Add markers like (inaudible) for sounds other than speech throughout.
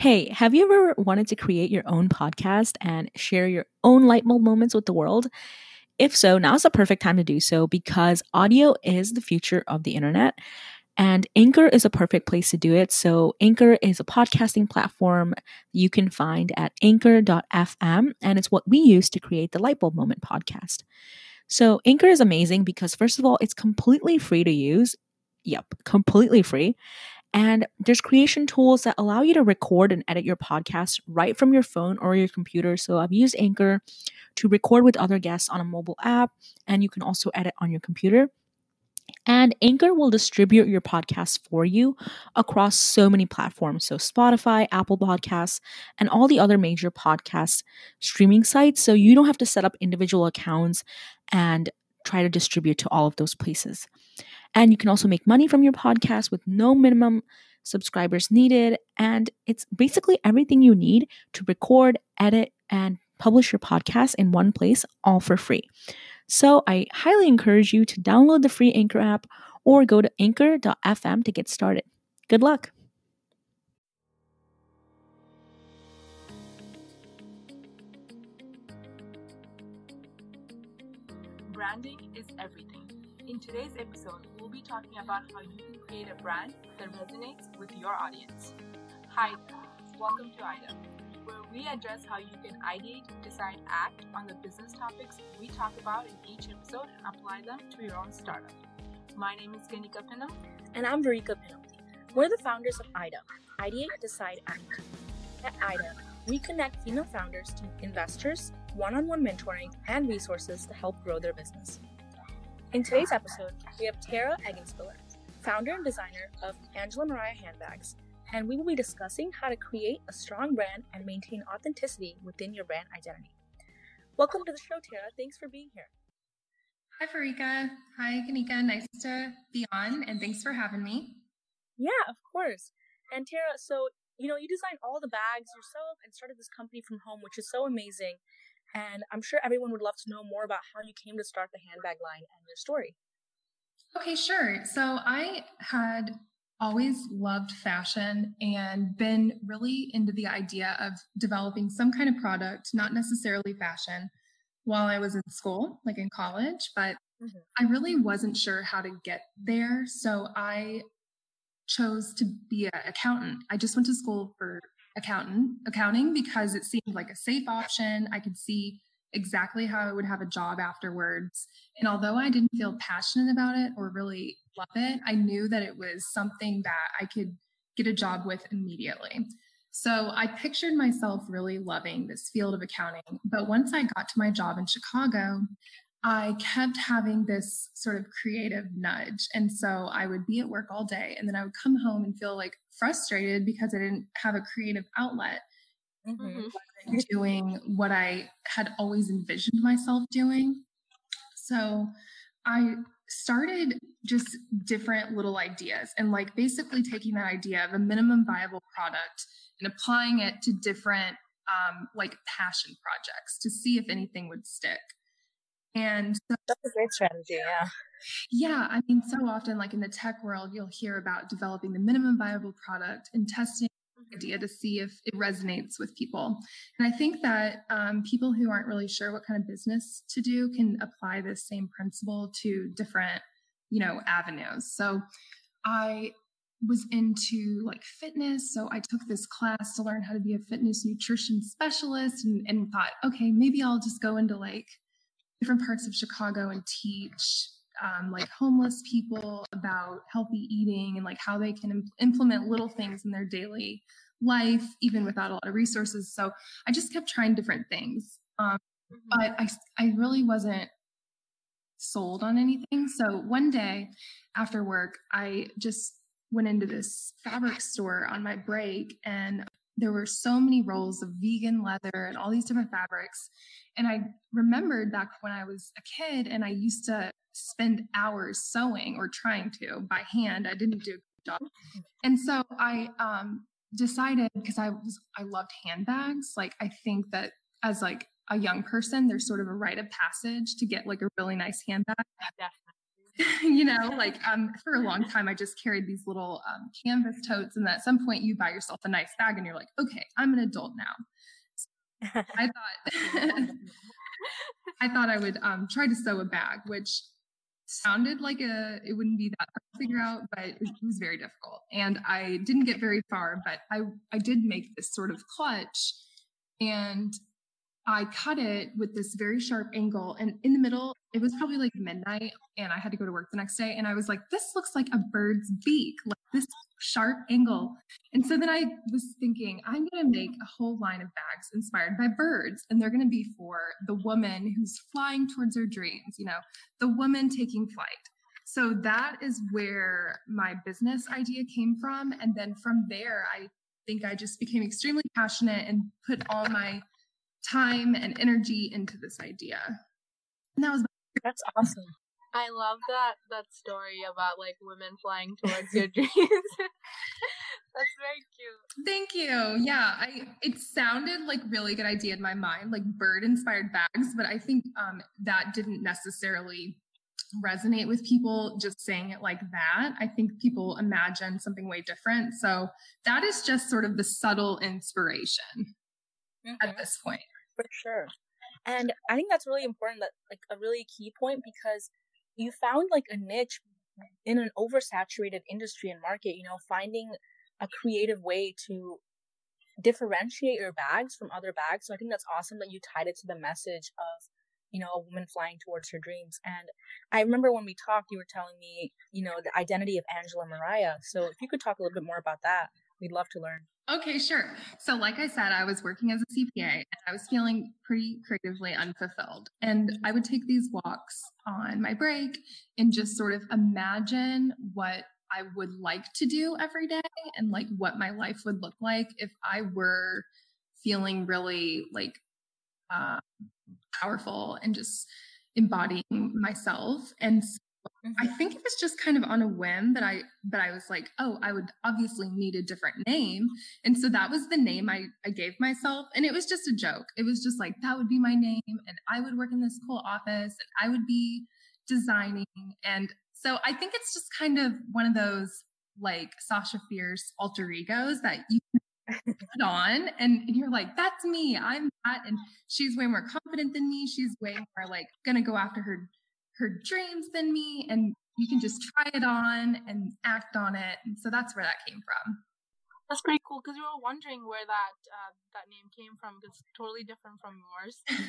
Hey, have you ever wanted to create your own podcast and share your own light bulb moments with the world? If so, now's the perfect time to do so because audio is the future of the internet. And Anchor is a perfect place to do it. So, Anchor is a podcasting platform you can find at anchor.fm, and it's what we use to create the Lightbulb Moment podcast. So, Anchor is amazing because, first of all, it's completely free to use. Yep, completely free. And there's creation tools that allow you to record and edit your podcast right from your phone or your computer. So I've used Anchor to record with other guests on a mobile app, and you can also edit on your computer. And Anchor will distribute your podcast for you across so many platforms. So, Spotify, Apple Podcasts, and all the other major podcast streaming sites. So, you don't have to set up individual accounts and try to distribute to all of those places. And you can also make money from your podcast with no minimum subscribers needed. And it's basically everything you need to record, edit, and publish your podcast in one place, all for free. So I highly encourage you to download the free Anchor app or go to anchor.fm to get started. Good luck. Branding is everything. In today's episode, we'll be talking about how you can create a brand that resonates with your audience. Hi, welcome to IDA, where we address how you can ideate, decide, act on the business topics we talk about in each episode and apply them to your own startup. My name is Ganika Pinham. And I'm Varika Pinham. We're the founders of IDA, Ideate, Decide, Act. At IDA, we connect female founders to investors, one on one mentoring, and resources to help grow their business. In today's episode, we have Tara Eggenspiller, founder and designer of Angela Mariah Handbags, and we will be discussing how to create a strong brand and maintain authenticity within your brand identity. Welcome to the show, Tara. Thanks for being here. Hi, Farika. Hi, Kanika. Nice to be on, and thanks for having me. Yeah, of course. And Tara, so you know, you designed all the bags yourself and started this company from home, which is so amazing. And I'm sure everyone would love to know more about how you came to start the handbag line and your story. Okay, sure. So I had always loved fashion and been really into the idea of developing some kind of product, not necessarily fashion, while I was in school, like in college, but mm-hmm. I really wasn't sure how to get there. So I chose to be an accountant. I just went to school for accountant accounting because it seemed like a safe option. I could see exactly how I would have a job afterwards. And although I didn't feel passionate about it or really love it, I knew that it was something that I could get a job with immediately. So I pictured myself really loving this field of accounting. But once I got to my job in Chicago, I kept having this sort of creative nudge. And so I would be at work all day and then I would come home and feel like frustrated because I didn't have a creative outlet. Mm-hmm. Doing what I had always envisioned myself doing. So I started just different little ideas and like basically taking that idea of a minimum viable product and applying it to different um, like passion projects to see if anything would stick. And so, that's a great strategy. Yeah. Yeah. I mean, so often, like in the tech world, you'll hear about developing the minimum viable product and testing the idea to see if it resonates with people. And I think that um, people who aren't really sure what kind of business to do can apply this same principle to different, you know, avenues. So I was into like fitness. So I took this class to learn how to be a fitness nutrition specialist and, and thought, okay, maybe I'll just go into like different parts of Chicago and teach um, like homeless people about healthy eating and like how they can Im- implement little things in their daily life, even without a lot of resources. So I just kept trying different things. Um, mm-hmm. But I, I really wasn't sold on anything. So one day after work, I just went into this fabric store on my break and there were so many rolls of vegan leather and all these different fabrics. And I remembered back when I was a kid and I used to spend hours sewing or trying to by hand. I didn't do a good job. And so I um, decided because I was I loved handbags. Like I think that as like a young person, there's sort of a rite of passage to get like a really nice handbag. (laughs) you know, like um, for a long time, I just carried these little um, canvas totes, and at some point, you buy yourself a nice bag, and you're like, okay, I'm an adult now. So I (laughs) thought, (laughs) I thought I would um, try to sew a bag, which sounded like a it wouldn't be that hard to figure out, but it was very difficult, and I didn't get very far. But I I did make this sort of clutch, and I cut it with this very sharp angle. And in the middle, it was probably like midnight, and I had to go to work the next day. And I was like, this looks like a bird's beak, like this sharp angle. And so then I was thinking, I'm going to make a whole line of bags inspired by birds. And they're going to be for the woman who's flying towards her dreams, you know, the woman taking flight. So that is where my business idea came from. And then from there, I think I just became extremely passionate and put all my time and energy into this idea. And that was that's awesome. I love that that story about like women flying towards your (laughs) dreams. (laughs) That's very cute. Thank you. Yeah, I it sounded like really good idea in my mind, like bird inspired bags, but I think um, that didn't necessarily resonate with people just saying it like that. I think people imagine something way different. So that is just sort of the subtle inspiration mm-hmm. at this point. For sure. And I think that's really important that like a really key point because you found like a niche in an oversaturated industry and market, you know, finding a creative way to differentiate your bags from other bags. So I think that's awesome that you tied it to the message of, you know, a woman flying towards her dreams. And I remember when we talked, you were telling me, you know, the identity of Angela Mariah. So if you could talk a little bit more about that, we'd love to learn. Okay, sure. So, like I said, I was working as a CPA and I was feeling pretty creatively unfulfilled. And I would take these walks on my break and just sort of imagine what I would like to do every day and like what my life would look like if I were feeling really like uh, powerful and just embodying myself. And I mm-hmm. think it was just kind of on a whim that I that I was like, oh, I would obviously need a different name. And so that was the name I, I gave myself. And it was just a joke. It was just like that would be my name and I would work in this cool office and I would be designing. And so I think it's just kind of one of those like Sasha Fierce alter egos that you (laughs) put on and, and, you're like, that's me. I'm that. And she's way more confident than me. She's way more like gonna go after her her dreams than me and you can just try it on and act on it. And so that's where that came from. That's pretty cool because we were wondering where that uh, that name came from. It's totally different from yours. (laughs)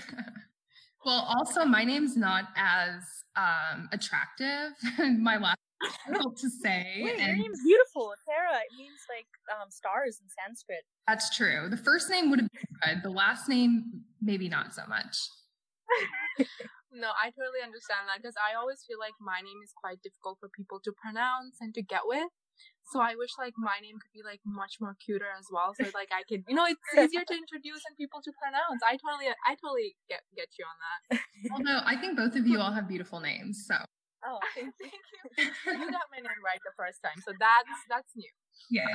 well, also my name's not as um, attractive. (laughs) my last difficult to say. (laughs) Wait, your name's beautiful, Tara. It means like um, stars in Sanskrit. That's true. The first name would have been good. The last name, maybe not so much. No, I totally understand that because I always feel like my name is quite difficult for people to pronounce and to get with. So I wish like my name could be like much more cuter as well. So like I could, you know, it's easier to introduce and people to pronounce. I totally, I totally get get you on that. (laughs) well, no, I think both of you all have beautiful names. So. Oh, thank (laughs) you. thank you. You got my name right the first time, so that's that's new. Yeah,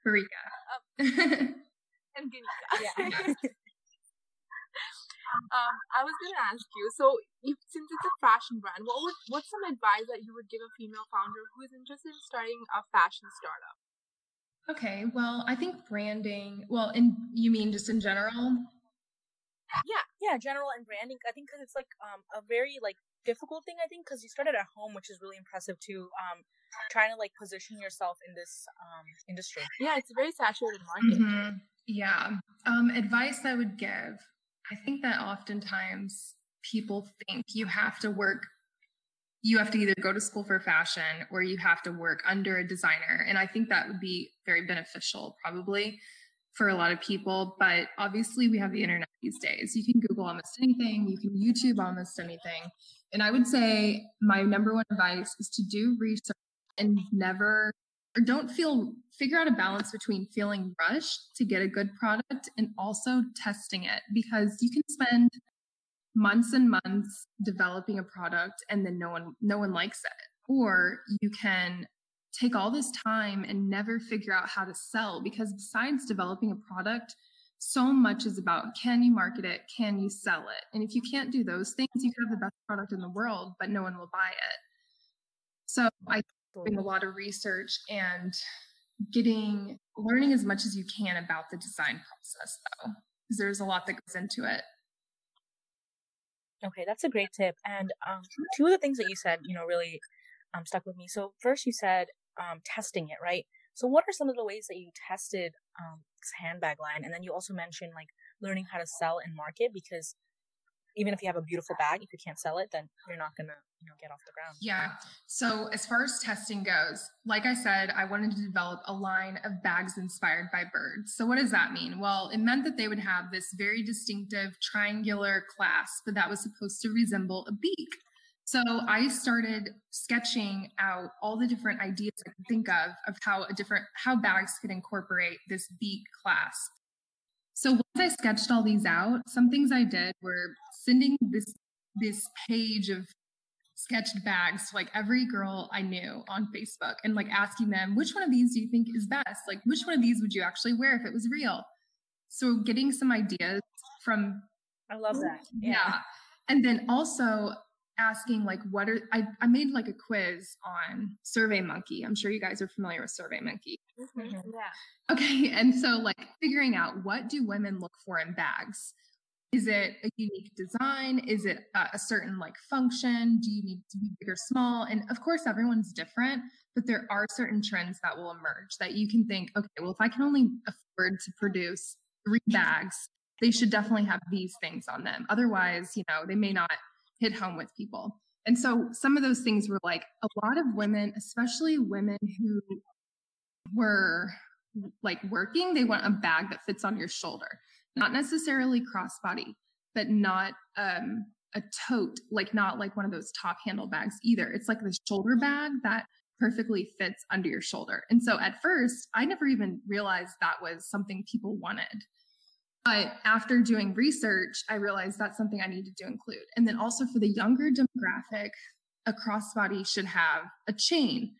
Farika. Um, (laughs) and Ginika. Yeah. Um, I was going to ask you. So, if, since it's a fashion brand, what would what's some advice that you would give a female founder who is interested in starting a fashion startup? Okay, well, I think branding. Well, and you mean just in general? Yeah, yeah, general and branding. I think because it's like um a very like difficult thing. I think because you started at home, which is really impressive too. Um, trying to like position yourself in this um industry. Yeah, it's a very saturated market. Mm-hmm. Yeah. Um, advice I would give I think that oftentimes people think you have to work you have to either go to school for fashion or you have to work under a designer. And i think that would be very beneficial probably for a lot of people. But obviously we have the internet these days. You can google almost anything. You can youtube almost anything. And i would say my number one advice is to do research and never or don't feel figure out a balance between feeling rushed to get a good product and also testing it because you can spend months and months developing a product and then no one no one likes it. Or you can take all this time and never figure out how to sell because besides developing a product so much is about can you market it can you sell it? And if you can't do those things you can have the best product in the world but no one will buy it. So I doing a lot of research and getting learning as much as you can about the design process though because there's a lot that goes into it Okay, that's a great tip. And um, two of the things that you said, you know, really um, stuck with me. So first, you said um, testing it, right? So what are some of the ways that you tested um, this handbag line? And then you also mentioned like learning how to sell and market because even if you have a beautiful bag, if you can't sell it, then you're not gonna, you know, get off the ground. Yeah. So as far as testing goes, like I said, I wanted to develop a line of bags inspired by birds. So what does that mean? Well, it meant that they would have this very distinctive triangular clasp that was supposed to resemble a beak. So I started sketching out all the different ideas I could think of of how a different how bags could incorporate this beak clasp. So once I sketched all these out, some things I did were sending this this page of sketched bags to like every girl I knew on Facebook and like asking them which one of these do you think is best? Like which one of these would you actually wear if it was real? So getting some ideas from I love that. Yeah. yeah. And then also asking like what are I, I made like a quiz on SurveyMonkey. I'm sure you guys are familiar with SurveyMonkey. Mm-hmm. mm-hmm. yeah. Okay (laughs) and so like figuring out what do women look for in bags. Is it a unique design? Is it a certain like function? Do you need to be big or small? And of course everyone's different but there are certain trends that will emerge that you can think okay well if i can only afford to produce three bags they should definitely have these things on them. Otherwise you know they may not hit home with people. And so some of those things were like a lot of women, especially women who were like working, they want a bag that fits on your shoulder, not necessarily crossbody, but not um, a tote, like not like one of those top handle bags either. It's like the shoulder bag that perfectly fits under your shoulder. And so at first, I never even realized that was something people wanted. But after doing research, I realized that's something I needed to include. And then also for the younger demographic, a crossbody should have a chain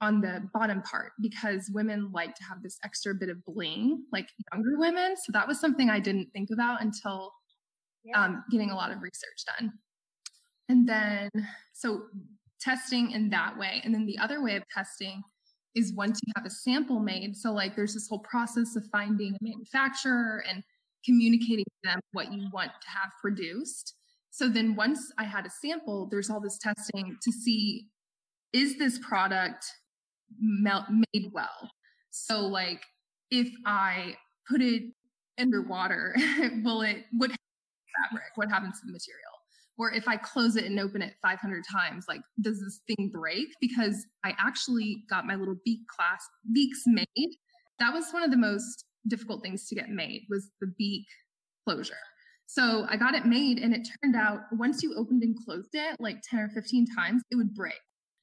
on the bottom part because women like to have this extra bit of bling, like younger women. So that was something I didn't think about until yeah. um, getting a lot of research done. And then, so testing in that way. And then the other way of testing is once you have a sample made. So, like, there's this whole process of finding a manufacturer and communicating to them what you want to have produced. So then once I had a sample, there's all this testing to see is this product made well? So like if I put it underwater, (laughs) will it what fabric? What happens to the material? Or if I close it and open it 500 times, like does this thing break? Because I actually got my little beak class beaks made. That was one of the most difficult things to get made was the beak closure. So I got it made and it turned out once you opened and closed it like 10 or 15 times, it would break.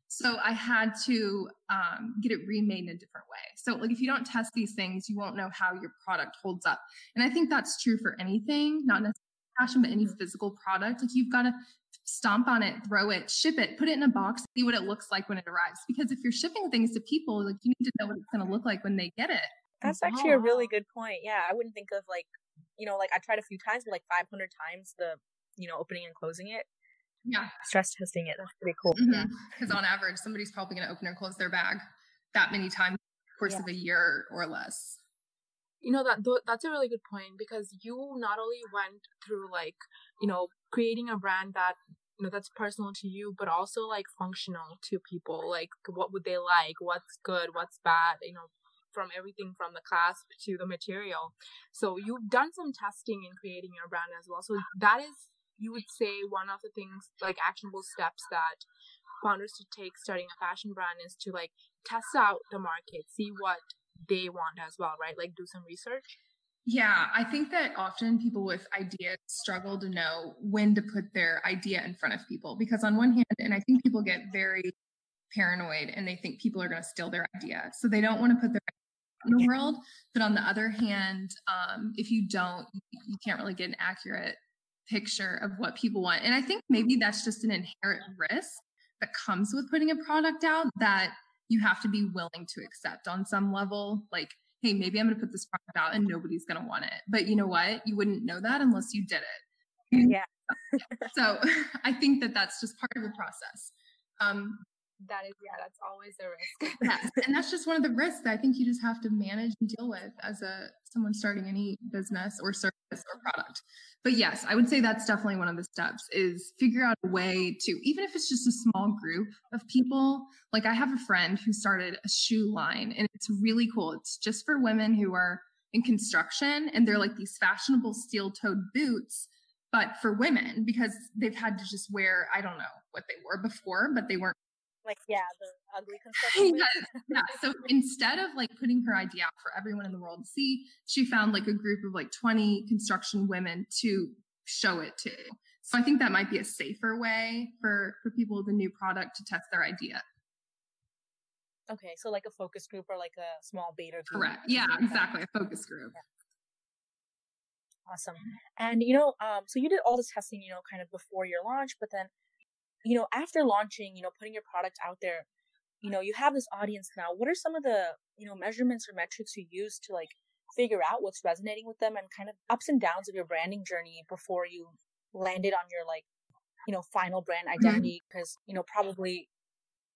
So I had to um, get it remade in a different way. So like if you don't test these things, you won't know how your product holds up. And I think that's true for anything, not necessarily fashion, but any physical product. Like you've got to stomp on it, throw it, ship it, put it in a box, see what it looks like when it arrives. Because if you're shipping things to people, like you need to know what it's going to look like when they get it. That's actually a really good point. Yeah, I wouldn't think of like, you know, like I tried a few times, but like 500 times the, you know, opening and closing it. Yeah. Stress testing it. That's pretty cool. Mm-hmm. Because on average, somebody's probably going to open and close their bag that many times course yeah. of a year or less. You know that th- that's a really good point because you not only went through like you know creating a brand that you know that's personal to you but also like functional to people like what would they like what's good what's bad you know from everything from the clasp to the material. So you've done some testing in creating your brand as well. So that is, you would say, one of the things like actionable steps that founders to take starting a fashion brand is to like test out the market, see what they want as well, right? Like do some research. Yeah, I think that often people with ideas struggle to know when to put their idea in front of people because, on one hand, and I think people get very paranoid and they think people are going to steal their idea. So they don't want to put their in the world. But on the other hand, um, if you don't, you can't really get an accurate picture of what people want. And I think maybe that's just an inherent risk that comes with putting a product out that you have to be willing to accept on some level. Like, hey, maybe I'm going to put this product out and nobody's going to want it. But you know what? You wouldn't know that unless you did it. Yeah. so (laughs) I think that that's just part of the process. Um, That is, yeah, that's always a risk. (laughs) And that's just one of the risks I think you just have to manage and deal with as a someone starting any business or service or product. But yes, I would say that's definitely one of the steps is figure out a way to, even if it's just a small group of people. Like I have a friend who started a shoe line and it's really cool. It's just for women who are in construction and they're like these fashionable steel toed boots but for women because they've had to just wear i don't know what they wore before but they weren't like yeah the ugly construction yeah, yeah so (laughs) instead of like putting her idea out for everyone in the world to see she found like a group of like 20 construction women to show it to. So i think that might be a safer way for for people with a new product to test their idea. Okay so like a focus group or like a small beta group correct. yeah exactly a focus group. Yeah. Awesome. And you know, um, so you did all this testing, you know, kind of before your launch, but then, you know, after launching, you know, putting your product out there, you know, you have this audience now. What are some of the, you know, measurements or metrics you use to like figure out what's resonating with them and kind of ups and downs of your branding journey before you landed on your like, you know, final brand mm-hmm. identity? Because, mm-hmm. you know, probably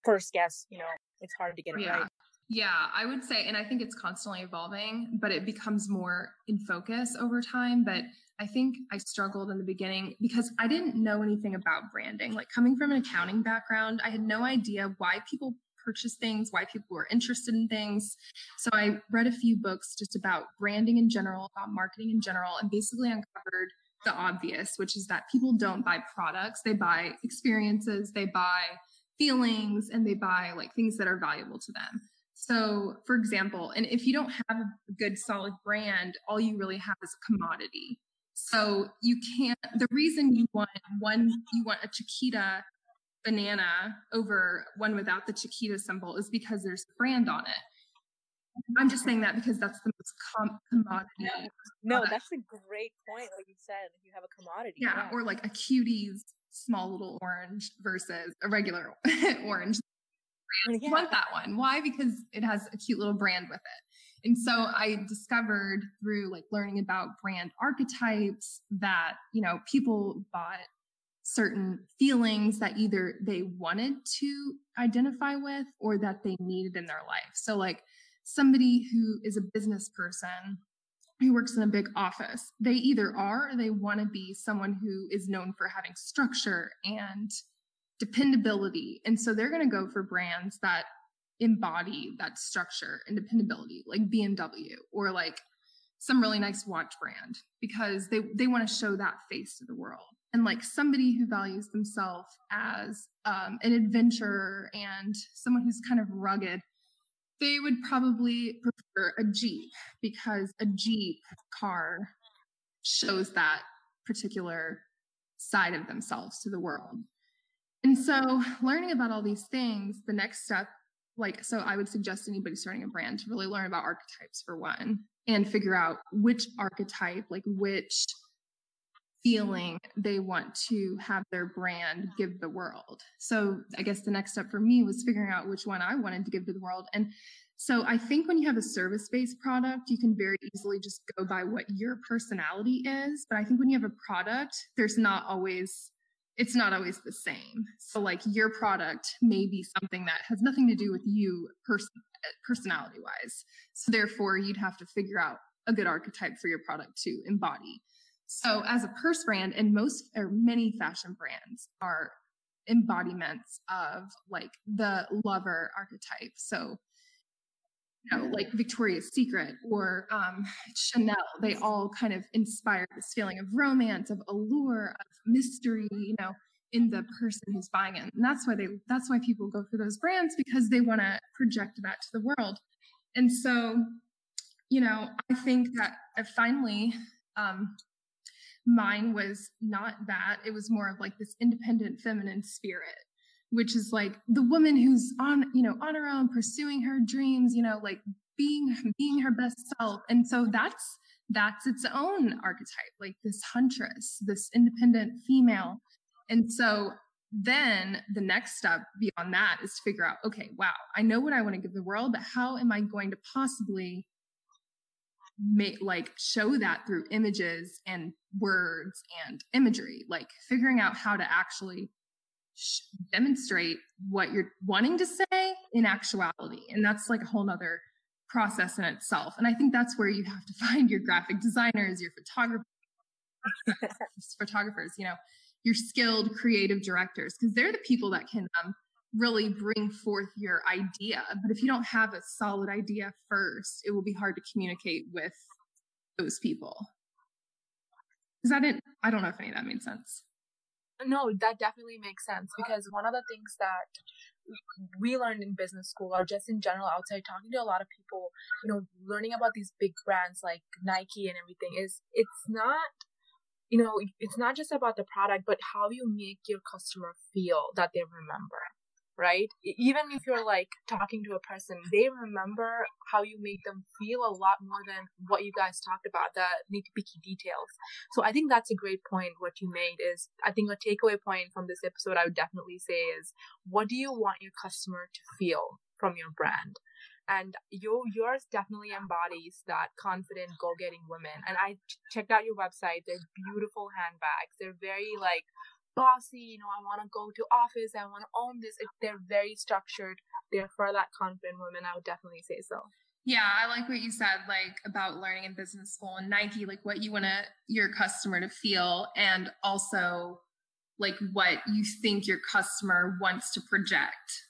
first guess, you know, it's hard to get it yeah. right. Yeah, I would say, and I think it's constantly evolving, but it becomes more in focus over time. But I think I struggled in the beginning because I didn't know anything about branding. Like coming from an accounting background, I had no idea why people purchase things, why people were interested in things. So I read a few books just about branding in general, about marketing in general, and basically uncovered the obvious, which is that people don't buy products, they buy experiences, they buy feelings, and they buy like things that are valuable to them. So, for example, and if you don't have a good solid brand, all you really have is a commodity. So you can't, the reason you want one, you want a Chiquita banana over one without the Chiquita symbol is because there's a brand on it. I'm just saying that because that's the most com- commodity. No, product. that's a great point. Like you said, you have a commodity. Yeah, yeah, or like a cutie's small little orange versus a regular (laughs) orange brand. Yeah. want that one. Why? Because it has a cute little brand with it. And so I discovered through like learning about brand archetypes that, you know, people bought certain feelings that either they wanted to identify with or that they needed in their life. So like somebody who is a business person who works in a big office, they either are or they want to be someone who is known for having structure and dependability. And so they're going to go for brands that embody that structure and dependability, like BMW or like some really nice watch brand because they, they want to show that face to the world. And like somebody who values themselves as um, an adventurer and someone who's kind of rugged, they would probably prefer a Jeep because a Jeep car shows that particular side of themselves to the world. And so learning about all these things, the next step, like, so I would suggest anybody starting a brand to really learn about archetypes for one and figure out which archetype, like which feeling they want to have their brand give the world. So I guess the next step for me was figuring out which one I wanted to give to the world. And so I think when you have a service based product, you can very easily just go by what your personality is. But I think when you have a product, there's not always it's not always the same. So like your product may be something that has nothing to do with you person personality wise. So therefore you'd have to figure out a good archetype for your product to embody. So as a purse brand and most or many fashion brands are embodiments of like the lover archetype. So you know, like Victoria's Secret or um, Chanel, they all kind of inspire this feeling of romance, of allure, of mystery, you know, in the person who's buying it. And that's why they, that's why people go for those brands because they want to project that to the world. And so, you know, I think that finally, um, mine was not that. It was more of like this independent feminine spirit which is like the woman who's on, you know, on her own, pursuing her dreams, you know, like being, being her best self. And so that's, that's its own archetype, like this huntress, this independent female. And so then the next step beyond that is to figure out, okay, wow, I know what I want to give the world, but how am I going to possibly make like show that through images and words and imagery, like figuring out how to actually demonstrate what you're wanting to say in actuality. And that's like a whole nother process in itself. And I think that's where you have to (laughs) find your graphic designers, your photographers, (laughs) photographers, you know, your skilled creative directors, because they're the people that can um, really bring forth your idea. But if you don't have a solid idea first, it will be hard to communicate with those people. Is that it? I don't know if any of that made sense. No, that definitely makes sense because one of the things that we learned in business school or just in general outside talking to a lot of people, you know, learning about these big brands like Nike and everything is it's not you know, it's not just about the product, but how you make your customer feel that they remember right? Even if you're like talking to a person, they remember how you made them feel a lot more than what you guys talked about, the nitty picky details. So I think that's a great point. What you made is, I think a takeaway point from this episode, I would definitely say is, what do you want your customer to feel from your brand? and your yours definitely embodies that confident go-getting women and i checked out your website they're beautiful handbags they're very like bossy, you know, I want to go to office, I want to own this. If they're very structured, they're for that confident woman, I would definitely say so. Yeah, I like what you said, like about learning in business school and Nike, like what you want to your customer to feel, and also like what you think your customer wants to project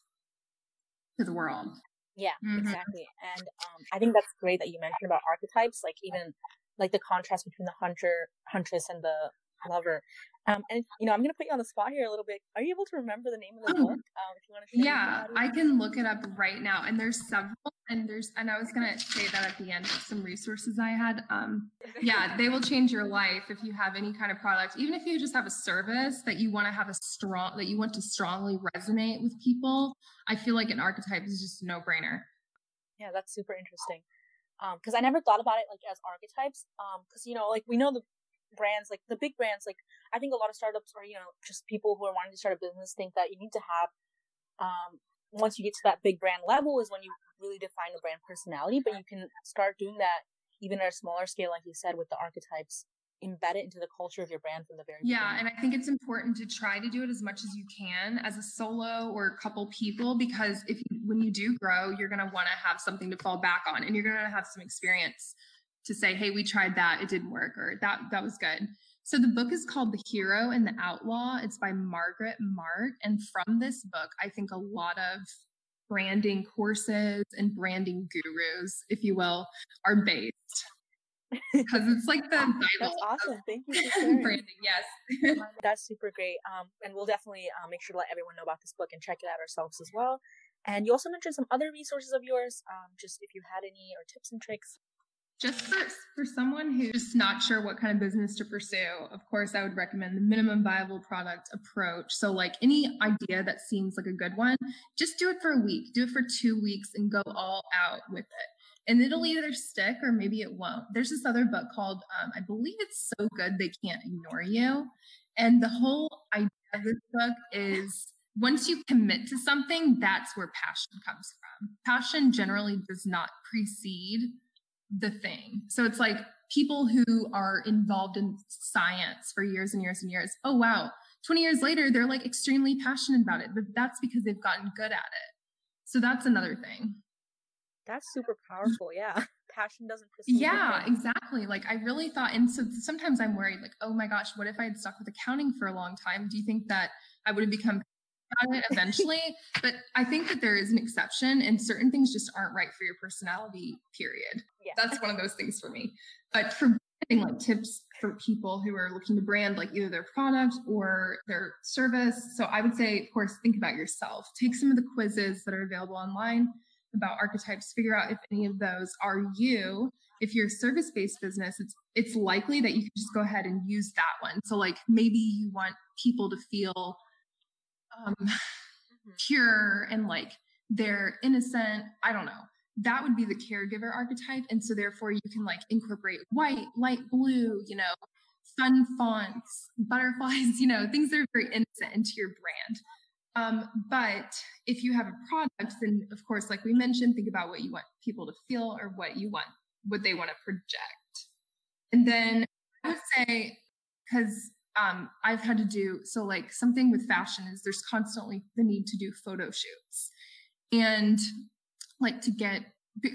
to the world. Yeah, mm-hmm. exactly. And um, I think that's great that you mentioned about archetypes, like even like the contrast between the hunter, huntress, and the lover. Um, and you know, I'm going to put you on the spot here a little bit. Are you able to remember the name of the oh, book? Um, if you want to. Yeah, I can look it up right now. And there's several, and there's, and I was going to say that at the end, some resources I had. Um, (laughs) yeah, they will change your life if you have any kind of product, even if you just have a service that you want to have a strong, that you want to strongly resonate with people. I feel like an archetype is just a no brainer. Yeah, that's super interesting. Um, cause I never thought about it like as archetypes. Um, cause you know, like we know the brands, like the big brands, like I think a lot of startups or, you know, just people who are wanting to start a business think that you need to have, um, once you get to that big brand level is when you really define the brand personality, but you can start doing that even at a smaller scale, like you said, with the archetypes embed it into the culture of your brand from the very yeah beginning. and i think it's important to try to do it as much as you can as a solo or a couple people because if you, when you do grow you're going to want to have something to fall back on and you're going to have some experience to say, hey, we tried that, it didn't work, or that that was good. So the book is called The Hero and the Outlaw. It's by Margaret Mark. And from this book, I think a lot of branding courses and branding gurus, if you will, are based. (laughs) Because it's like the Bible. That's awesome. Thank you for (laughs) branding. Yes. (laughs) That's super great. Um, and we'll definitely uh, make sure to let everyone know about this book and check it out ourselves as well. And you also mentioned some other resources of yours, um, just if you had any or tips and tricks just for, for someone who's just not sure what kind of business to pursue, of course, I would recommend the minimum viable product approach. So, like any idea that seems like a good one, just do it for a week, do it for two weeks, and go all out with it. And it'll either stick or maybe it won't. There's this other book called, um, I believe it's So Good They Can't Ignore You. And the whole idea of this book is once you commit to something, that's where passion comes from. Passion generally does not precede the thing. So it's like people who are involved in science for years and years and years. Oh, wow. 20 years later, they're like extremely passionate about it, but that's because they've gotten good at it. So that's another thing. That's super powerful. Yeah. (laughs) Passion doesn't precede. Yeah, exactly. Like I really thought, and so sometimes I'm worried, like, oh my gosh, what if I had stuck with accounting for a long time? Do you think that I would have become about it eventually. but I think that there is an exception and certain things just aren't right for your personality, period. Yeah. That's one of those things for me. But for getting like tips for people who are looking to brand like either their product or their service. So I would say, of course, think about yourself. Take some of the quizzes that are available online about archetypes, figure out if any of those are you. If you're a service-based business, it's it's likely that you can just go ahead and use that one. So like maybe you want people to feel um, mm-hmm. pure and like they're innocent. I don't know. That would be the caregiver archetype. And so therefore you can like incorporate white, light blue, you know, fun fonts, (laughs) butterflies, you know, things that are very innocent into your brand. Um, but if you have a product, then of course, like we mentioned, think about what you want people to feel or what you want, what they want to project. And then I would say, because um, I've had to do so like something with fashion is there's constantly the need to do photo shoots and like to get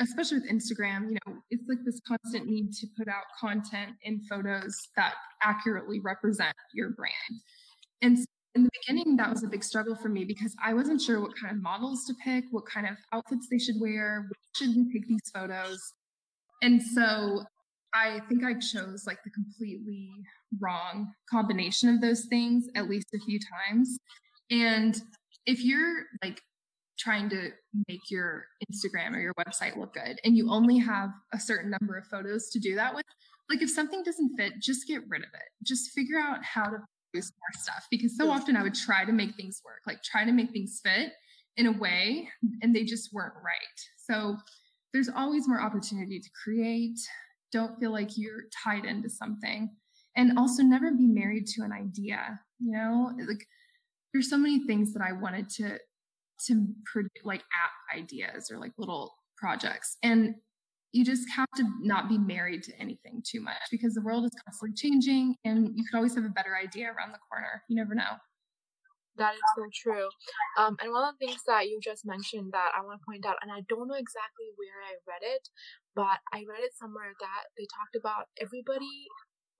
especially with Instagram, you know, it's like this constant need to put out content and photos that accurately represent your brand. And so in the beginning, that was a big struggle for me because I wasn't sure what kind of models to pick, what kind of outfits they should wear, should we take these photos. And so I think I chose like the completely wrong combination of those things at least a few times. And if you're like trying to make your Instagram or your website look good and you only have a certain number of photos to do that with, like if something doesn't fit, just get rid of it. Just figure out how to produce more stuff because so often I would try to make things work, like try to make things fit in a way and they just weren't right. So there's always more opportunity to create. Don't feel like you're tied into something. And also never be married to an idea, you know? Like there's so many things that I wanted to to produce like app ideas or like little projects. And you just have to not be married to anything too much because the world is constantly changing and you could always have a better idea around the corner. You never know. That is so true. Um, and one of the things that you just mentioned that I want to point out, and I don't know exactly where I read it, but I read it somewhere that they talked about everybody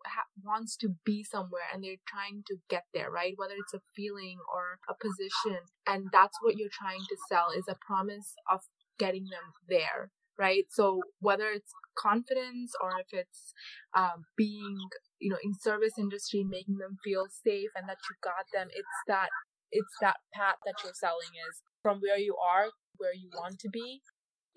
ha- wants to be somewhere and they're trying to get there, right? Whether it's a feeling or a position. And that's what you're trying to sell is a promise of getting them there, right? So whether it's confidence or if it's um, being, you know, in service industry, making them feel safe and that you got them, it's that it's that path that you're selling is from where you are where you want to be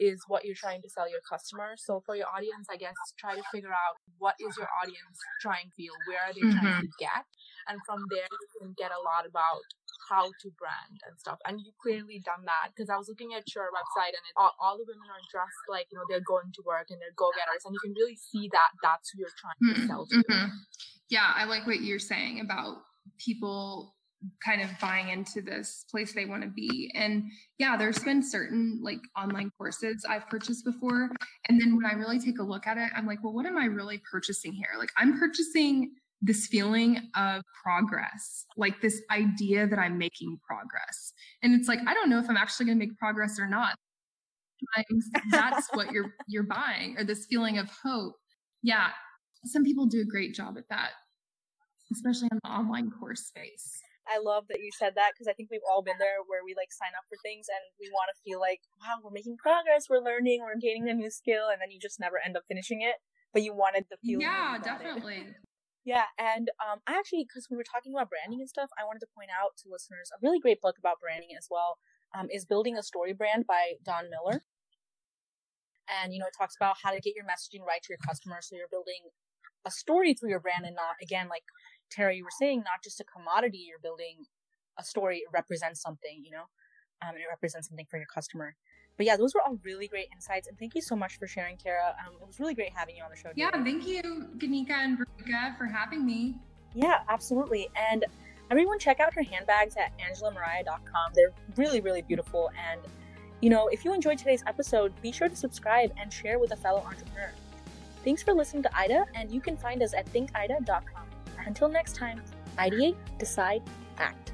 is what you're trying to sell your customer. So for your audience, I guess try to figure out what is your audience trying to feel, where are they mm-hmm. trying to get, and from there you can get a lot about how to brand and stuff. And you've clearly done that because I was looking at your website and it, all, all, the women are dressed like you know they're going to work and they're go getters, and you can really see that that's who you're trying to sell to. Mm-hmm. Yeah, I like what you're saying about people kind of buying into this place they want to be. And yeah, there's been certain like online courses I've purchased before. And then when I really take a look at it, I'm like, well, what am I really purchasing here? Like, I'm purchasing this feeling of progress, like this idea that I'm making progress. And it's like, I don't know if I'm actually going to make progress or not. that's what you're (laughs) you're buying or this feeling of hope. Yeah, some people do a great job at that, especially in the online course space. I love that you said that because I think we've all been there where we like sign up for things and we want to feel like, wow, we're making progress, we're learning, we're gaining a new skill, and then you just never end up finishing it. But you wanted the feeling. Yeah, definitely. (laughs) yeah, and um, I actually, because we were talking about branding and stuff, I wanted to point out to listeners a really great book about branding as well. Um, is Building a Story Brand by Don Miller. And, you know, it talks about how to get your messaging right to your customers so you're building a story through your brand and not, again, like Tara, you were saying, not just a commodity, you're building a story, it represents something, you know, um, and it represents something for your customer. But yeah, those were all really great insights. And thank you so much for sharing, Tara. Um, it was really great having you on the show. Today. Yeah, thank you, Ganika and Veruca, for having me. Yeah, absolutely. And everyone check out her handbags at angelamariah.com. They're really, really beautiful. And, you know, if you enjoyed today's episode, be sure to subscribe and share with a fellow entrepreneur. Thanks for listening to Ida, and you can find us at thinkida.com. Until next time, ideate, decide, act.